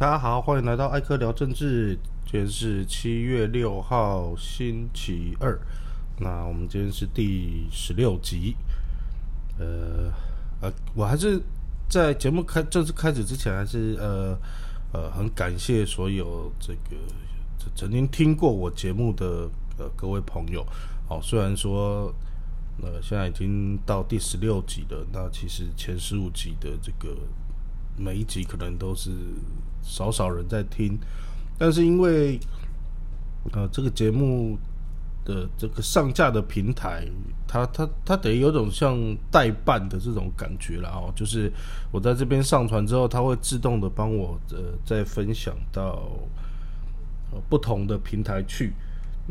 大家好，欢迎来到艾科聊政治。今天是七月六号，星期二。那我们今天是第十六集。呃呃，我还是在节目开正式开始之前，还是呃呃很感谢所有这个曾经听过我节目的呃各位朋友。哦，虽然说呃现在已经到第十六集了，那其实前十五集的这个每一集可能都是少少人在听，但是因为呃这个节目的这个上架的平台，它它它等于有种像代办的这种感觉了哦，就是我在这边上传之后，它会自动的帮我呃再分享到呃不同的平台去。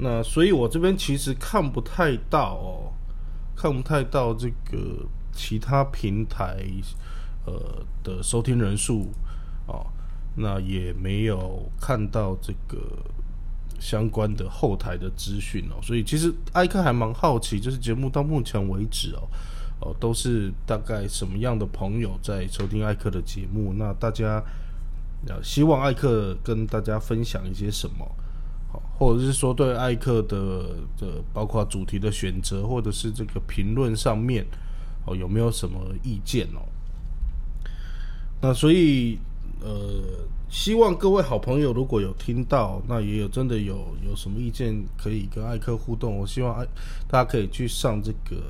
那所以，我这边其实看不太到哦，看不太到这个其他平台呃的收听人数哦，那也没有看到这个相关的后台的资讯哦。所以，其实艾克还蛮好奇，就是节目到目前为止哦，哦都是大概什么样的朋友在收听艾克的节目？那大家呃希望艾克跟大家分享一些什么？或者是说对艾克的的包括主题的选择，或者是这个评论上面哦有没有什么意见哦？那所以呃，希望各位好朋友如果有听到，那也有真的有有什么意见可以跟艾克互动，我希望艾大家可以去上这个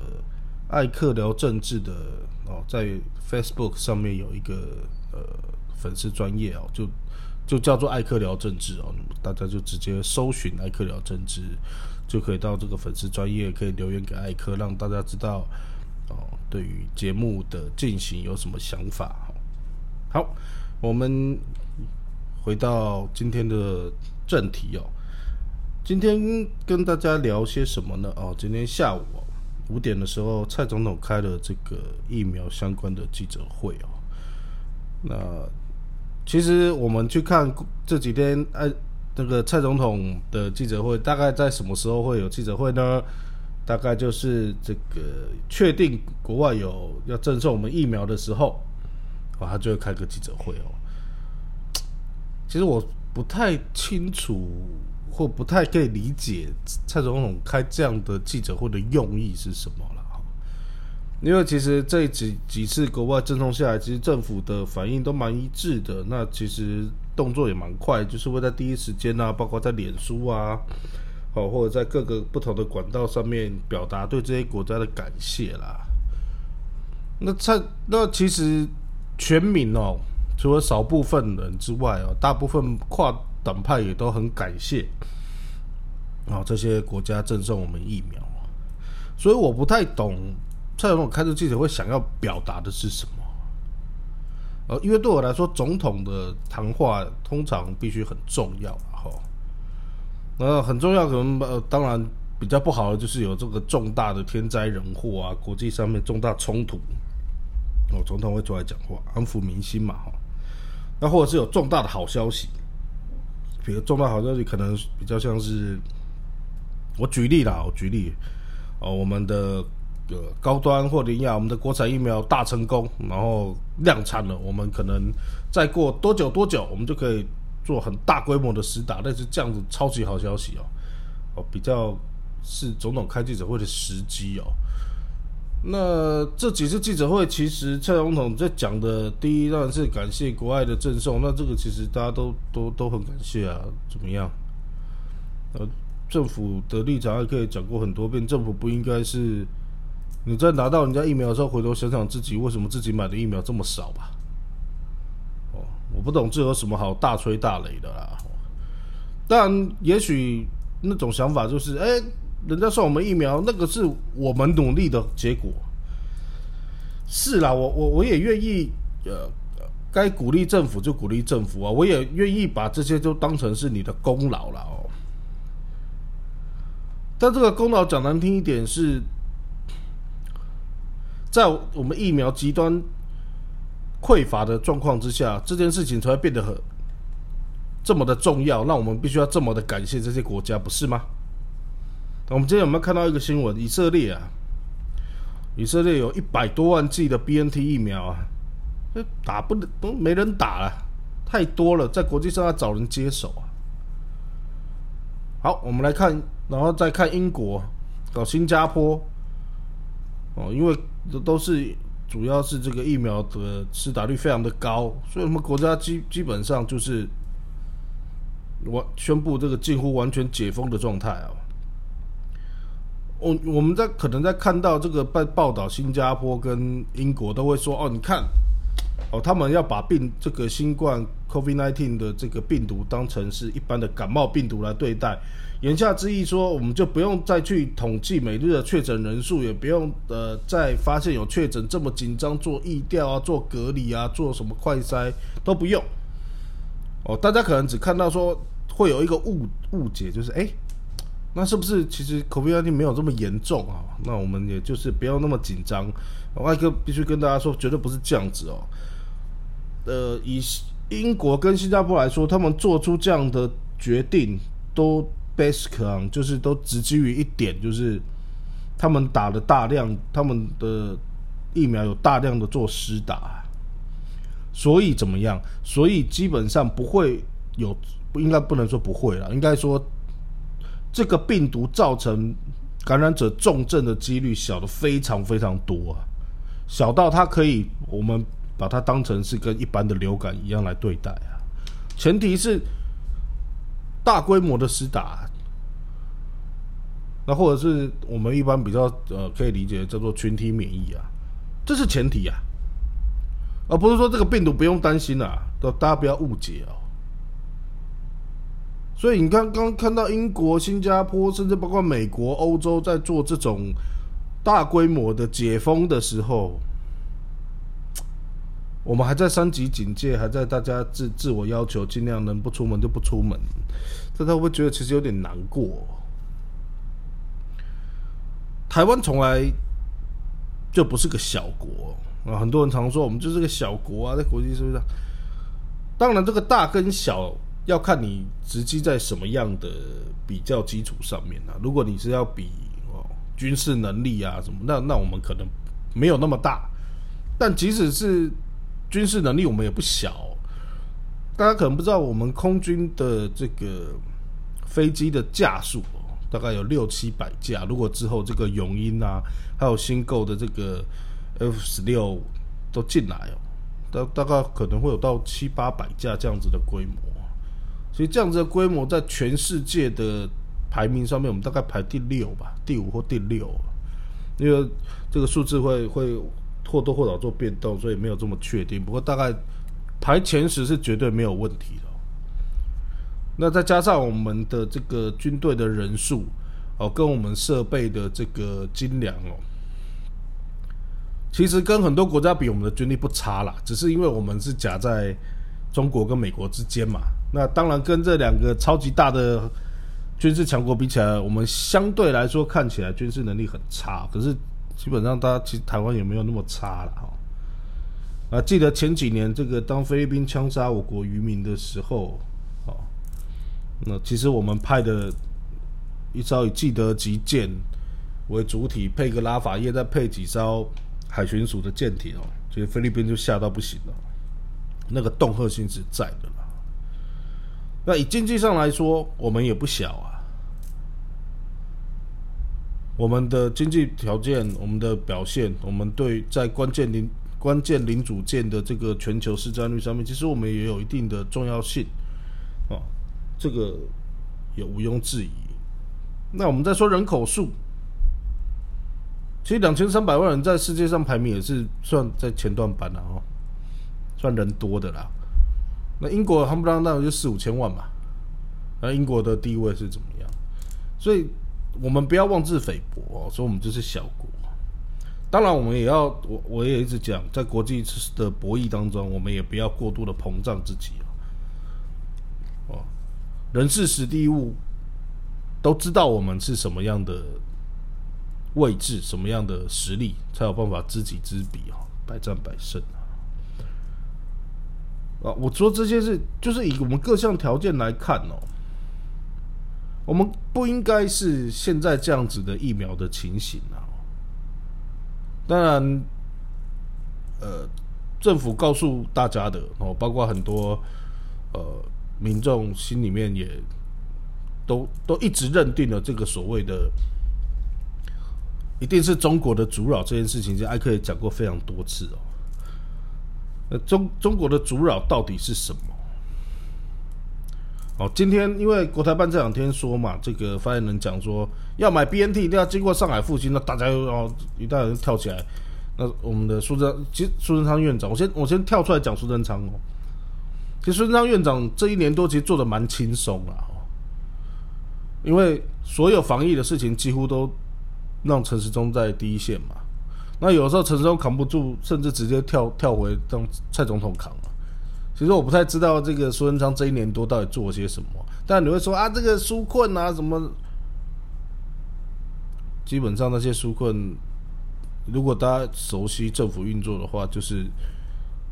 艾克聊政治的哦，在 Facebook 上面有一个呃粉丝专业哦，就。就叫做艾克聊政治哦，大家就直接搜寻艾克聊政治，就可以到这个粉丝专业，可以留言给艾克，让大家知道哦，对于节目的进行有什么想法。好，我们回到今天的正题哦，今天跟大家聊些什么呢？哦，今天下午五点的时候，蔡总统开了这个疫苗相关的记者会哦，那。其实我们去看这几天，哎，那个蔡总统的记者会，大概在什么时候会有记者会呢？大概就是这个确定国外有要赠送我们疫苗的时候，啊，他就会开个记者会哦。其实我不太清楚，或不太可以理解蔡总统开这样的记者会的用意是什么了。因为其实这几几次国外赠送下来，其实政府的反应都蛮一致的。那其实动作也蛮快，就是会在第一时间啊，包括在脸书啊，好或者在各个不同的管道上面表达对这些国家的感谢啦。那蔡那其实全民哦，除了少部分人之外哦，大部分跨党派也都很感谢啊这些国家赠送我们疫苗。所以我不太懂。蔡总统开这记者会想要表达的是什么？呃，因为对我来说，总统的谈话通常必须很重要，哈。那很重要，可能呃，当然比较不好的就是有这个重大的天灾人祸啊，国际上面重大冲突，哦，总统会出来讲话，安抚民心嘛，哈。那或者是有重大的好消息，比如重大好消息可能比较像是，我举例啦，我举例，哦，我们的。呃高端或领养我们的国产疫苗大成功，然后量产了，我们可能再过多久多久，我们就可以做很大规模的实打，那是这样子超级好消息哦，哦，比较是总统开记者会的时机哦。那这几次记者会，其实蔡总统在讲的第一当然是感谢国外的赠送，那这个其实大家都都都很感谢啊，怎么样？呃，政府的立场还可以讲过很多遍，政府不应该是。你在拿到人家疫苗的时候，回头想想自己为什么自己买的疫苗这么少吧？哦，我不懂这有什么好大吹大擂的啦。但也许那种想法就是，哎，人家送我们疫苗，那个是我们努力的结果。是啦，我我我也愿意，呃，该鼓励政府就鼓励政府啊，我也愿意把这些都当成是你的功劳了哦。但这个功劳讲难听一点是。在我们疫苗极端匮乏的状况之下，这件事情才会变得很这么的重要。那我们必须要这么的感谢这些国家，不是吗？我们今天有没有看到一个新闻？以色列啊，以色列有一百多万剂的 BNT 疫苗啊，打不都没人打了，太多了，在国际上要找人接手啊。好，我们来看，然后再看英国，搞新加坡，哦，因为都是主要是这个疫苗的施打率非常的高，所以我们国家基基本上就是完宣布这个近乎完全解封的状态啊。我我们在可能在看到这个报报道，新加坡跟英国都会说，哦，你看，哦，他们要把病这个新冠 COVID-19 的这个病毒当成是一般的感冒病毒来对待。言下之意说，我们就不用再去统计每日的确诊人数，也不用呃再发现有确诊这么紧张做疫调啊、做隔离啊、做什么快筛都不用。哦，大家可能只看到说会有一个误误解，就是哎。那是不是其实 COVID-19 没有这么严重啊？那我们也就是不要那么紧张。外哥必须跟大家说，绝对不是这样子哦。呃，以英国跟新加坡来说，他们做出这样的决定都 basic 啊，就是都只基于一点，就是他们打了大量，他们的疫苗有大量的做施打，所以怎么样？所以基本上不会有，应该不能说不会了，应该说。这个病毒造成感染者重症的几率小的非常非常多啊，小到它可以我们把它当成是跟一般的流感一样来对待啊，前提是大规模的施打，那或者是我们一般比较呃可以理解叫做群体免疫啊，这是前提啊，而不是说这个病毒不用担心啊，都大家不要误解哦。所以你刚刚看到英国、新加坡，甚至包括美国、欧洲在做这种大规模的解封的时候，我们还在三级警戒，还在大家自自我要求，尽量能不出门就不出门。这他会觉得其实有点难过。台湾从来就不是个小国啊，很多人常说我们就是个小国啊，在国际是不是？当然，这个大跟小。要看你直击在什么样的比较基础上面啊？如果你是要比哦军事能力啊什么，那那我们可能没有那么大。但即使是军事能力，我们也不小。大家可能不知道，我们空军的这个飞机的架数大概有六七百架。如果之后这个永鹰啊，还有新购的这个 F 十六都进来哦，大大概可能会有到七八百架这样子的规模。所以这样子的规模，在全世界的排名上面，我们大概排第六吧，第五或第六。因为这个数字会会或多或少做变动，所以没有这么确定。不过大概排前十是绝对没有问题的。那再加上我们的这个军队的人数哦，跟我们设备的这个精良哦，其实跟很多国家比，我们的军力不差啦，只是因为我们是夹在中国跟美国之间嘛。那当然，跟这两个超级大的军事强国比起来，我们相对来说看起来军事能力很差。可是基本上，大家其实台湾也没有那么差了哈。啊，记得前几年这个当菲律宾枪杀我国渔民的时候，哦，那其实我们派的一艘以记得级舰为主体，配个拉法叶，再配几艘海巡署的舰艇哦，其实菲律宾就吓到不行了。那个恫吓性是在的。那以经济上来说，我们也不小啊。我们的经济条件、我们的表现、我们对在关键零关键零组件的这个全球市占率上面，其实我们也有一定的重要性啊，这个也毋庸置疑。那我们再说人口数，其实两千三百万人在世界上排名也是算在前段班了哦，算人多的啦。那英国夯不啷当就四五千万嘛，那英国的地位是怎么样？所以我们不要妄自菲薄哦，说我们就是小国。当然，我们也要我我也一直讲，在国际的博弈当中，我们也不要过度的膨胀自己哦。人事实地物都知道我们是什么样的位置，什么样的实力，才有办法知己知彼哦，百战百胜。啊，啊我说这些是就是以我们各项条件来看哦，我们不应该是现在这样子的疫苗的情形啊。当然，呃，政府告诉大家的哦，包括很多呃，民众心里面也都都一直认定了这个所谓的一定是中国的阻扰这件事情，就艾克也讲过非常多次哦。呃，中中国的阻扰到底是什么？哦，今天因为国台办这两天说嘛，这个发言人讲说要买 BNT 一定要经过上海复兴，那大家又要一大人跳起来。那我们的苏贞，其实苏贞昌院长，我先我先跳出来讲苏贞昌哦。其实苏贞昌院长这一年多其实做的蛮轻松啊，因为所有防疫的事情几乎都让陈时中在第一线嘛。那有时候陈松扛不住，甚至直接跳跳回当蔡总统扛了。其实我不太知道这个苏贞昌这一年多到底做了些什么，但你会说啊，这个纾困啊什么，基本上那些纾困，如果大家熟悉政府运作的话，就是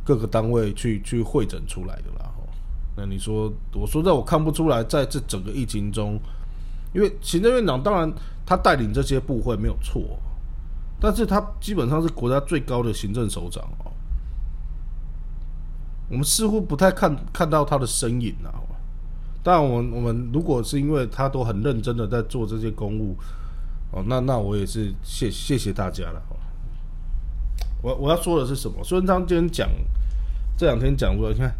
各个单位去去会诊出来的啦。那你说，我说在我看不出来，在这整个疫情中，因为行政院长当然他带领这些部会没有错，但是他基本上是国家最高的行政首长哦。我们似乎不太看看到他的身影啊！当然，我们我们如果是因为他都很认真的在做这些公务，哦，那那我也是谢谢谢大家了。我我要说的是什么？孙昌今天讲这两天讲过，你看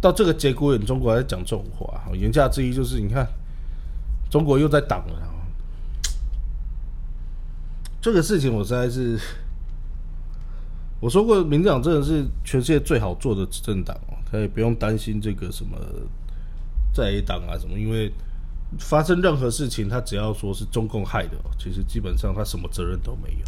到这个节骨眼，中国还在讲这种话。言下之意就是，你看中国又在挡了。这个事情我实在是。我说过，民进党真的是全世界最好做的执政党哦，他也不用担心这个什么在野党啊什么，因为发生任何事情，他只要说是中共害的，其实基本上他什么责任都没有。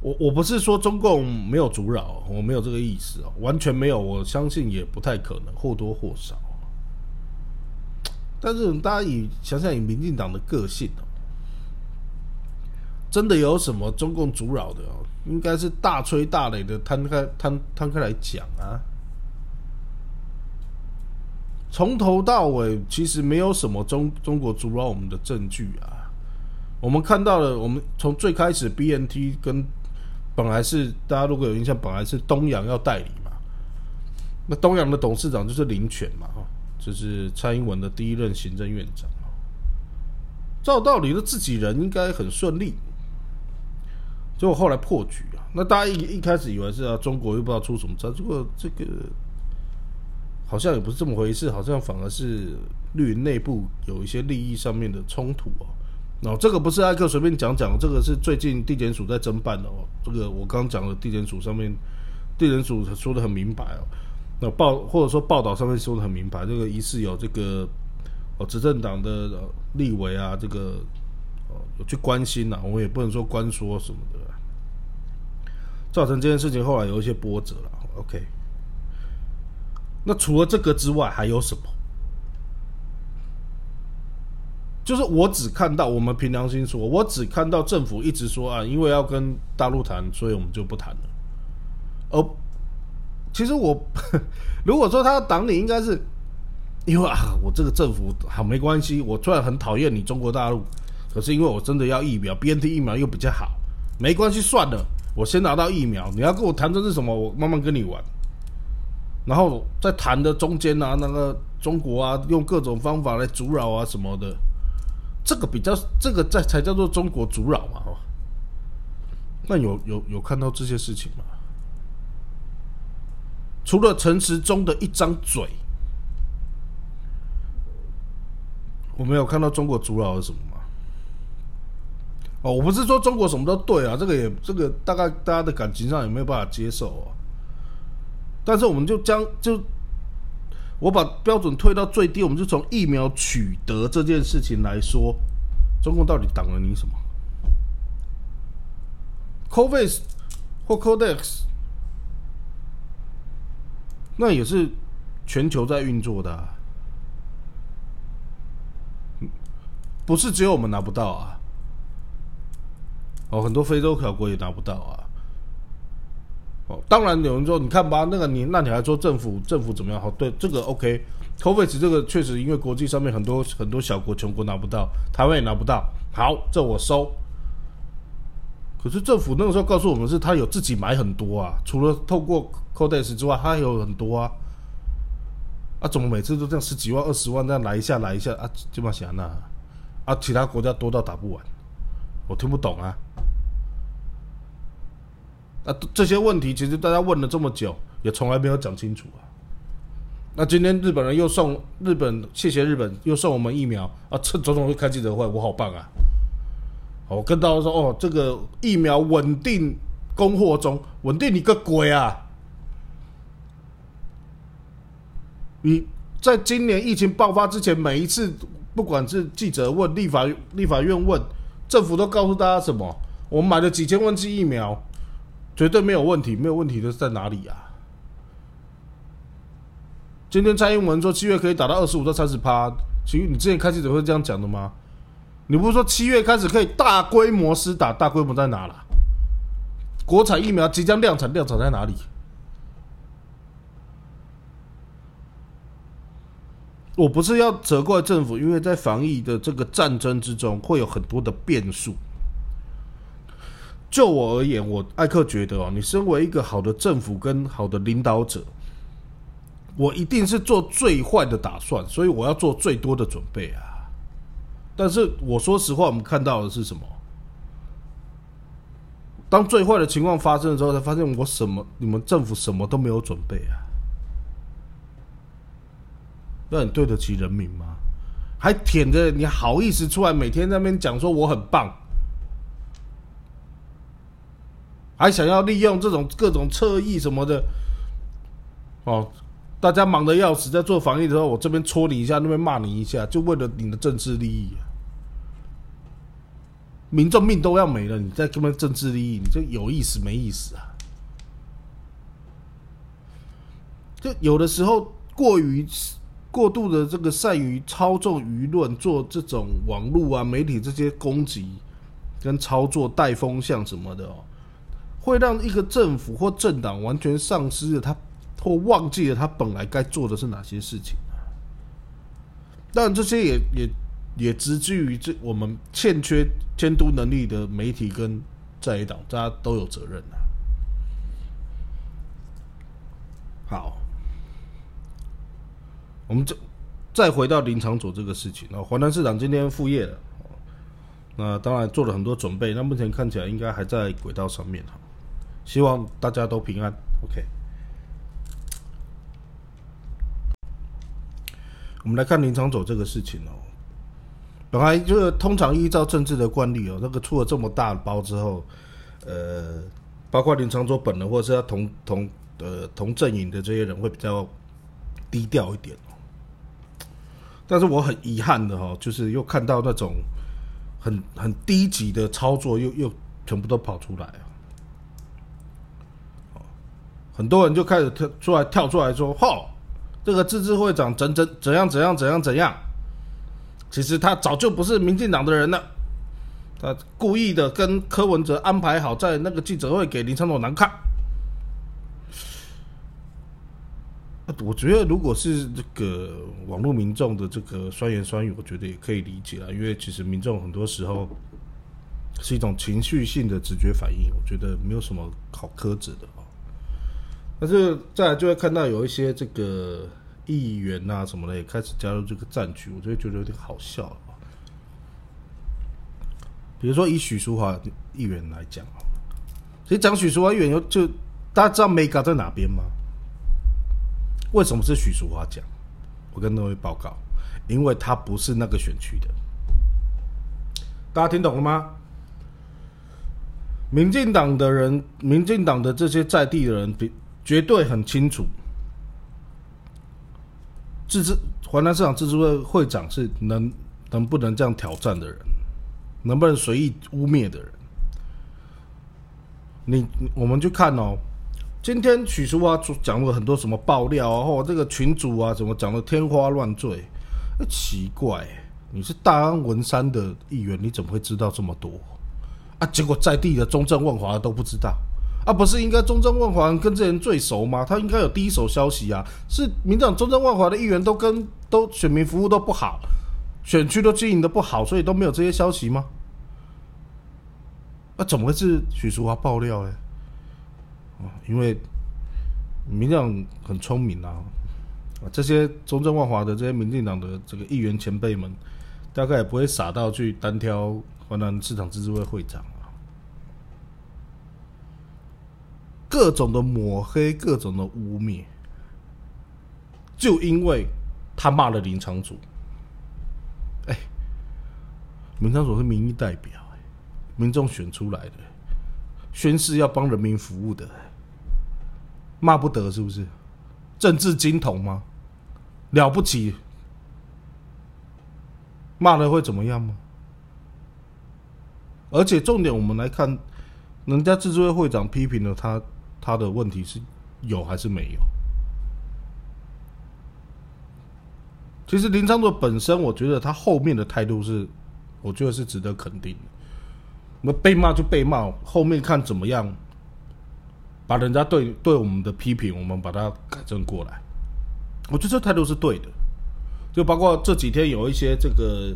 我我不是说中共没有阻扰，我没有这个意思哦，完全没有，我相信也不太可能，或多或少。但是大家以想想以民进党的个性哦，真的有什么中共阻扰的哦？应该是大吹大擂的摊开摊摊开来讲啊，从头到尾其实没有什么中中国阻扰我们的证据啊。我们看到了，我们从最开始 BNT 跟本来是大家如果有印象，本来是东阳要代理嘛，那东阳的董事长就是林权嘛，哈，就是蔡英文的第一任行政院长。照道理的自己人应该很顺利。结果后来破局啊，那大家一一开始以为是啊，中国又不知道出什么招，结果这个好像也不是这么回事，好像反而是绿营内部有一些利益上面的冲突哦。那这个不是艾克随便讲讲，这个是最近地检署在侦办的哦。这个我刚讲的地检署上面，地检署说的很明白哦。那报或者说报道上面说的很明白，这个疑似有这个哦执政党的立委啊，这个哦有去关心呐，我们也不能说关说什么的。造成这件事情后来有一些波折了。OK，那除了这个之外还有什么？就是我只看到我们凭良心说，我只看到政府一直说啊，因为要跟大陆谈，所以我们就不谈了。而其实我 如果说他要挡你，应该是因为啊，我这个政府好没关系，我虽然很讨厌你中国大陆，可是因为我真的要疫苗，BNT 疫苗又比较好，没关系，算了。我先拿到疫苗，你要跟我谈这是什么？我慢慢跟你玩。然后在谈的中间啊，那个中国啊，用各种方法来阻扰啊什么的，这个比较，这个在才叫做中国阻扰嘛，哦。那有有有看到这些事情吗？除了陈时中的一张嘴，我没有看到中国阻扰了什么。哦，我不是说中国什么都对啊，这个也这个大概大家的感情上也没有办法接受啊。但是我们就将就我把标准推到最低，我们就从疫苗取得这件事情来说，中共到底挡了你什么？Covax 或 Codex，那也是全球在运作的，不是只有我们拿不到啊。哦，很多非洲小国也拿不到啊。哦，当然有人说，你看吧，那个你，那你还说政府政府怎么样？好，对这个 OK，COVAX 这个确实因为国际上面很多很多小国穷国拿不到，台湾也拿不到。好，这我收。可是政府那个时候告诉我们是，他有自己买很多啊，除了透过 COVAX 之外，他有很多啊。啊，怎么每次都这样十几万、二十万这样来一下来一下啊？这么想那啊，其他国家多到打不完，我听不懂啊。啊，这些问题其实大家问了这么久，也从来没有讲清楚啊。那今天日本人又送日本，谢谢日本又送我们疫苗啊！这总统会开记者会，我好棒啊！我跟大家说哦，这个疫苗稳定供货中，稳定你个鬼啊！你在今年疫情爆发之前，每一次不管是记者问、立法立法院问，政府都告诉大家什么？我们买了几千万剂疫苗，绝对没有问题，没有问题的是在哪里啊？今天蔡英文说七月可以打到二十五到三十趴，其实你之前开记者会这样讲的吗？你不是说七月开始可以大规模施打？大规模在哪了？国产疫苗即将量产，量产在哪里？我不是要责怪政府，因为在防疫的这个战争之中，会有很多的变数。就我而言，我艾克觉得哦，你身为一个好的政府跟好的领导者，我一定是做最坏的打算，所以我要做最多的准备啊。但是我说实话，我们看到的是什么？当最坏的情况发生的时候，才发现我什么，你们政府什么都没有准备啊。那你对得起人民吗？还舔着你好意思出来每天那边讲说我很棒，还想要利用这种各种侧翼什么的，哦，大家忙得要死，在做防疫的时候，我这边戳你一下，那边骂你一下，就为了你的政治利益！民众命都要没了，你在这边政治利益，你这有意思没意思啊？就有的时候过于。过度的这个善于操纵舆论，做这种网络啊媒体这些攻击跟操作带风向什么的哦，会让一个政府或政党完全丧失了他或忘记了他本来该做的是哪些事情当然，这些也也也直至于这我们欠缺监督能力的媒体跟在野党，大家都有责任啊。好。我们再再回到林场佐这个事情那华南市长今天复业了，那当然做了很多准备，那目前看起来应该还在轨道上面哈，希望大家都平安。OK，我们来看林场佐这个事情哦，本来就是通常依照政治的惯例哦，那个出了这么大的包之后，呃，包括林场佐本人或者是他同同呃同阵营的这些人会比较低调一点。但是我很遗憾的哈，就是又看到那种很很低级的操作，又又全部都跑出来啊！很多人就开始跳出来跳出来说：“吼，这个自治会长怎怎怎样怎样怎样怎样？其实他早就不是民进党的人了，他故意的跟柯文哲安排好在那个记者会给林昌总难看。”我觉得，如果是这个网络民众的这个酸言酸语，我觉得也可以理解啊，因为其实民众很多时候是一种情绪性的直觉反应，我觉得没有什么好苛责的哦。但是再来就会看到有一些这个议员啊什么的也开始加入这个战局，我就会觉得有点好笑了。比如说以许淑华议员来讲啊，其实讲许淑华议员，就大家知道 mega 在哪边吗？为什么是许淑华讲？我跟各位报告，因为他不是那个选区的。大家听懂了吗？民进党的人，民进党的这些在地的人，比绝对很清楚，自治华南市场自治会会长是能能不能这样挑战的人，能不能随意污蔑的人？你我们去看哦。今天许淑华讲了很多什么爆料啊，或这个群主啊，怎么讲的天花乱坠？奇怪，你是大安文山的议员，你怎么会知道这么多啊？结果在地的中正万华都不知道啊？不是应该中正万华跟这人最熟吗？他应该有第一手消息啊？是民党中正万华的议员都跟都选民服务都不好，选区都经营的不好，所以都没有这些消息吗？那怎么会是许淑华爆料呢？因为民进党很聪明啊，这些中正万华的这些民进党的这个议员前辈们，大概也不会傻到去单挑华南市场自治会会长啊。各种的抹黑，各种的污蔑，就因为他骂了林长祖。哎，林长祖是民意代表，民众选出来的，宣誓要帮人民服务的，骂不得是不是？政治金童吗？了不起？骂了会怎么样吗？而且重点，我们来看，人家自治会会长批评了他，他的问题是有还是没有？其实林昌佐本身，我觉得他后面的态度是，我觉得是值得肯定的。那被骂就被骂，后面看怎么样，把人家对对我们的批评，我们把它改正过来。我觉得这态度是对的。就包括这几天有一些这个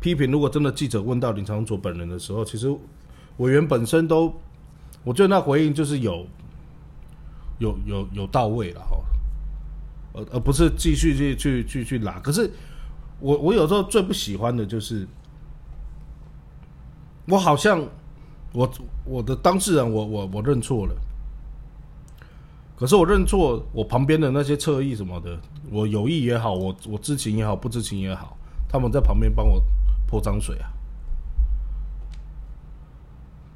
批评，如果真的记者问到林长佐本人的时候，其实委员本身都，我觉得那回应就是有有有有到位了哈。而而不是继续去去去去拉，可是我我有时候最不喜欢的就是，我好像我我的当事人我我我认错了，可是我认错，我旁边的那些侧翼什么的，我有意也好，我我知情也好，不知情也好，他们在旁边帮我泼脏水啊，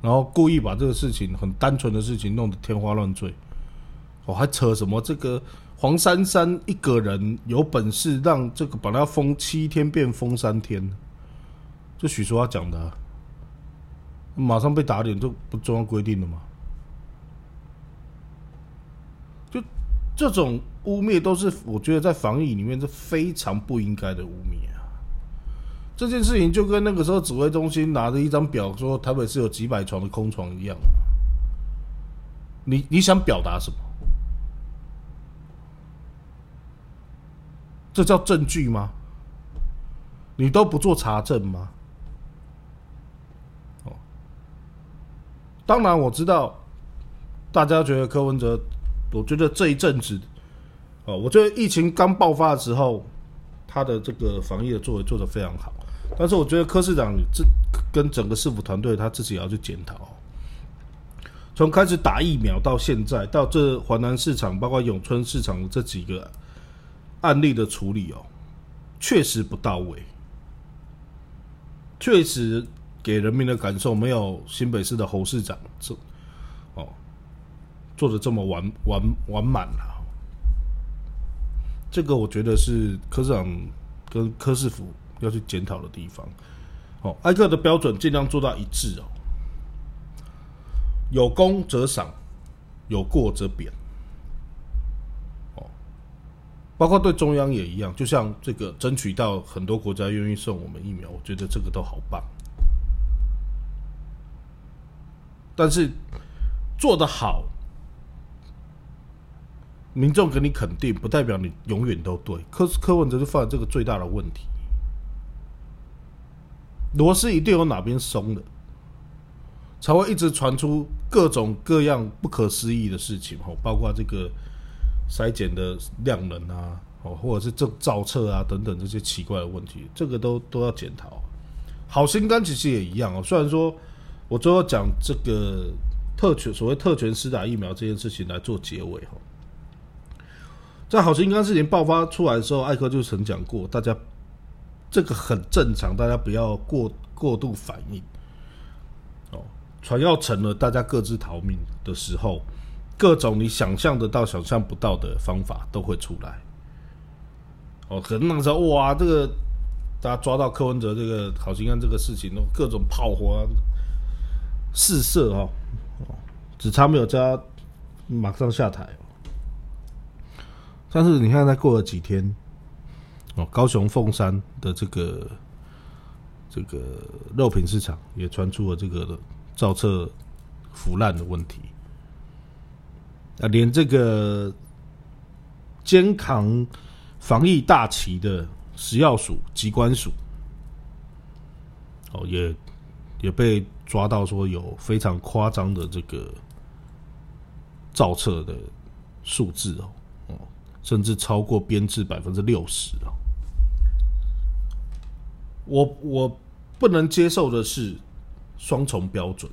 然后故意把这个事情很单纯的事情弄得天花乱坠，我还扯什么这个。黄珊珊一个人有本事让这个把他封七天变封三天，就许淑华讲的，马上被打脸，这不中央规定的吗？就这种污蔑都是我觉得在防疫里面是非常不应该的污蔑啊！这件事情就跟那个时候指挥中心拿着一张表说台北市有几百床的空床一样，你你想表达什么？这叫证据吗？你都不做查证吗？哦，当然我知道，大家觉得柯文哲，我觉得这一阵子，哦，我觉得疫情刚爆发的时候，他的这个防疫的作为做得非常好，但是我觉得柯市长这跟整个市府团队他自己也要去检讨，从开始打疫苗到现在，到这华南市场，包括永春市场这几个。案例的处理哦，确实不到位，确实给人民的感受没有新北市的侯市长这做的这么完完完满了。这个我觉得是科长跟科市府要去检讨的地方。哦，艾克的标准尽量做到一致哦，有功则赏，有过则贬。哦包括对中央也一样，就像这个争取到很多国家愿意送我们疫苗，我觉得这个都好棒。但是做得好，民众给你肯定，不代表你永远都对。柯柯文哲就犯了这个最大的问题，螺丝一定有哪边松的，才会一直传出各种各样不可思议的事情。吼，包括这个。筛检的量能啊，哦，或者是这造册啊等等这些奇怪的问题，这个都都要检讨。好心肝其实也一样哦，虽然说我最后讲这个特权所谓特权施打疫苗这件事情来做结尾哈，在好心肝事情爆发出来的时候，艾克就曾讲过，大家这个很正常，大家不要过过度反应。哦，船要沉了，大家各自逃命的时候。各种你想象得到、想象不到的方法都会出来。哦，可能那时候哇，这个大家抓到柯文哲这个好心肝这个事情，都各种炮火啊四射哦，只差没有叫他马上下台。但是你看，再过了几天，哦，高雄凤山的这个这个肉品市场也传出了这个造册腐烂的问题。啊，连这个肩扛防疫大旗的食药署、机关署，哦，也也被抓到说有非常夸张的这个造册的数字哦，哦，甚至超过编制百分之六十啊。我我不能接受的是双重标准。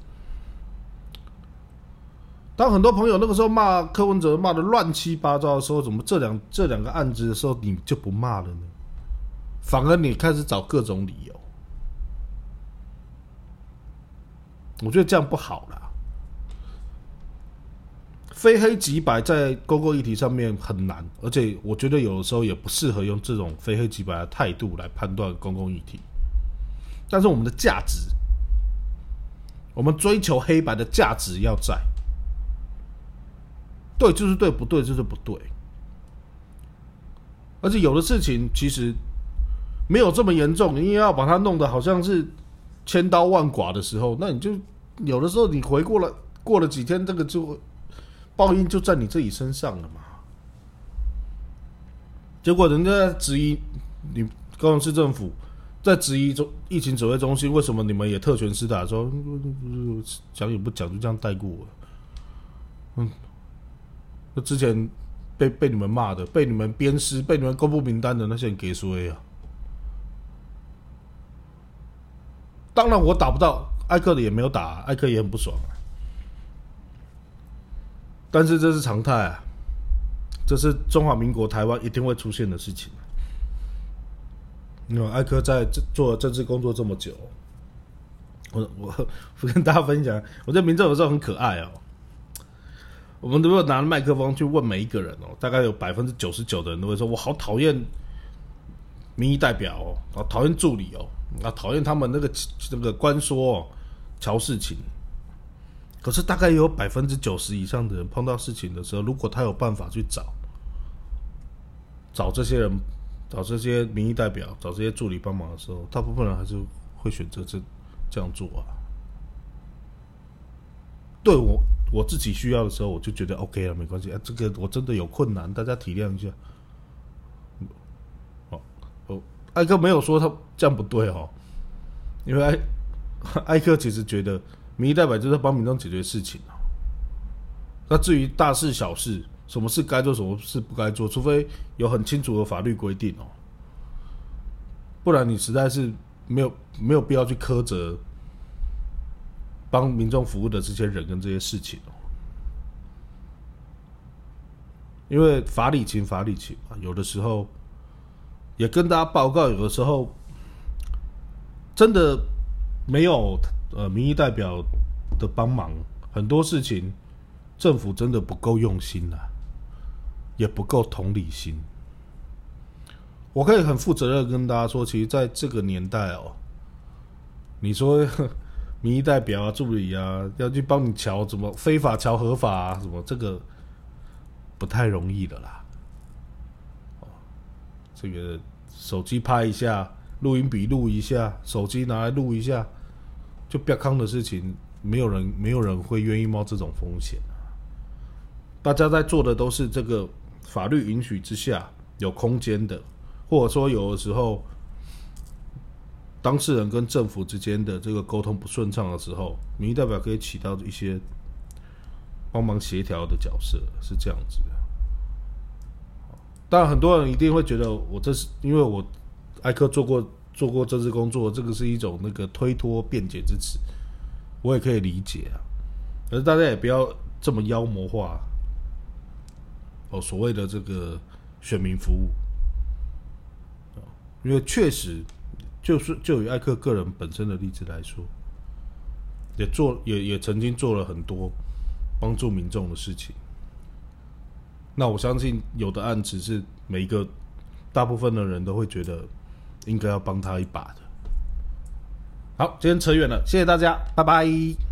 当很多朋友那个时候骂柯文哲骂的乱七八糟的时候，怎么这两这两个案子的时候你就不骂了呢？反而你开始找各种理由，我觉得这样不好啦。非黑即白在公共议题上面很难，而且我觉得有的时候也不适合用这种非黑即白的态度来判断公共议题。但是我们的价值，我们追求黑白的价值要在，对就是对，不对就是不对。而且有的事情其实。没有这么严重，你要把它弄得好像是千刀万剐的时候，那你就有的时候你回过了过了几天，这个就报应就在你自己身上了嘛。结果人家质疑你高雄市政府在质疑中疫情指挥中心为什么你们也特权施打，说讲也不讲就这样带过。嗯，那之前被被你们骂的，被你们鞭尸，被你们公布名单的那些人给说呀。当然，我打不到艾克的，也没有打，艾克也很不爽。但是这是常态啊，这是中华民国台湾一定会出现的事情。因为艾克在做政治工作这么久，我我不跟大家分享，我在民众有时候很可爱哦。我们如果拿麦克风去问每一个人哦，大概有百分之九十九的人都会说：“我好讨厌民意代表哦，讨厌助理哦。”啊，讨厌他们那个那个官说瞧事情，可是大概有百分之九十以上的人碰到事情的时候，如果他有办法去找找这些人，找这些民意代表，找这些助理帮忙的时候，大部分人还是会选择这这样做啊。对我我自己需要的时候，我就觉得 OK 了，没关系啊。这个我真的有困难，大家体谅一下。哦哦艾克没有说他这样不对哦，因为艾 艾克其实觉得民意代表就是帮民众解决事情那至于大事小事，什么事该做，什么事不该做，除非有很清楚的法律规定哦，不然你实在是没有没有必要去苛责帮民众服务的这些人跟这些事情哦。因为法理情法理情，有的时候。也跟大家报告，有的时候真的没有呃民意代表的帮忙，很多事情政府真的不够用心啊，也不够同理心。我可以很负责任跟大家说，其实在这个年代哦，你说 民意代表啊、助理啊要去帮你瞧怎么非法瞧合法啊，什么这个不太容易的啦。这个手机拍一下，录音笔录一下，手机拿来录一下，就不要康的事情，没有人没有人会愿意冒这种风险大家在做的都是这个法律允许之下有空间的，或者说有的时候当事人跟政府之间的这个沟通不顺畅的时候，民意代表可以起到一些帮忙协调的角色，是这样子的。当然，很多人一定会觉得我这是因为我艾克做过做过政治工作，这个是一种那个推脱辩解之词，我也可以理解啊。可是大家也不要这么妖魔化哦，所谓的这个选民服务因为确实就是就以艾克个人本身的例子来说，也做也也曾经做了很多帮助民众的事情。那我相信有的案子是每一个大部分的人都会觉得应该要帮他一把的。好，今天扯远了，谢谢大家，拜拜。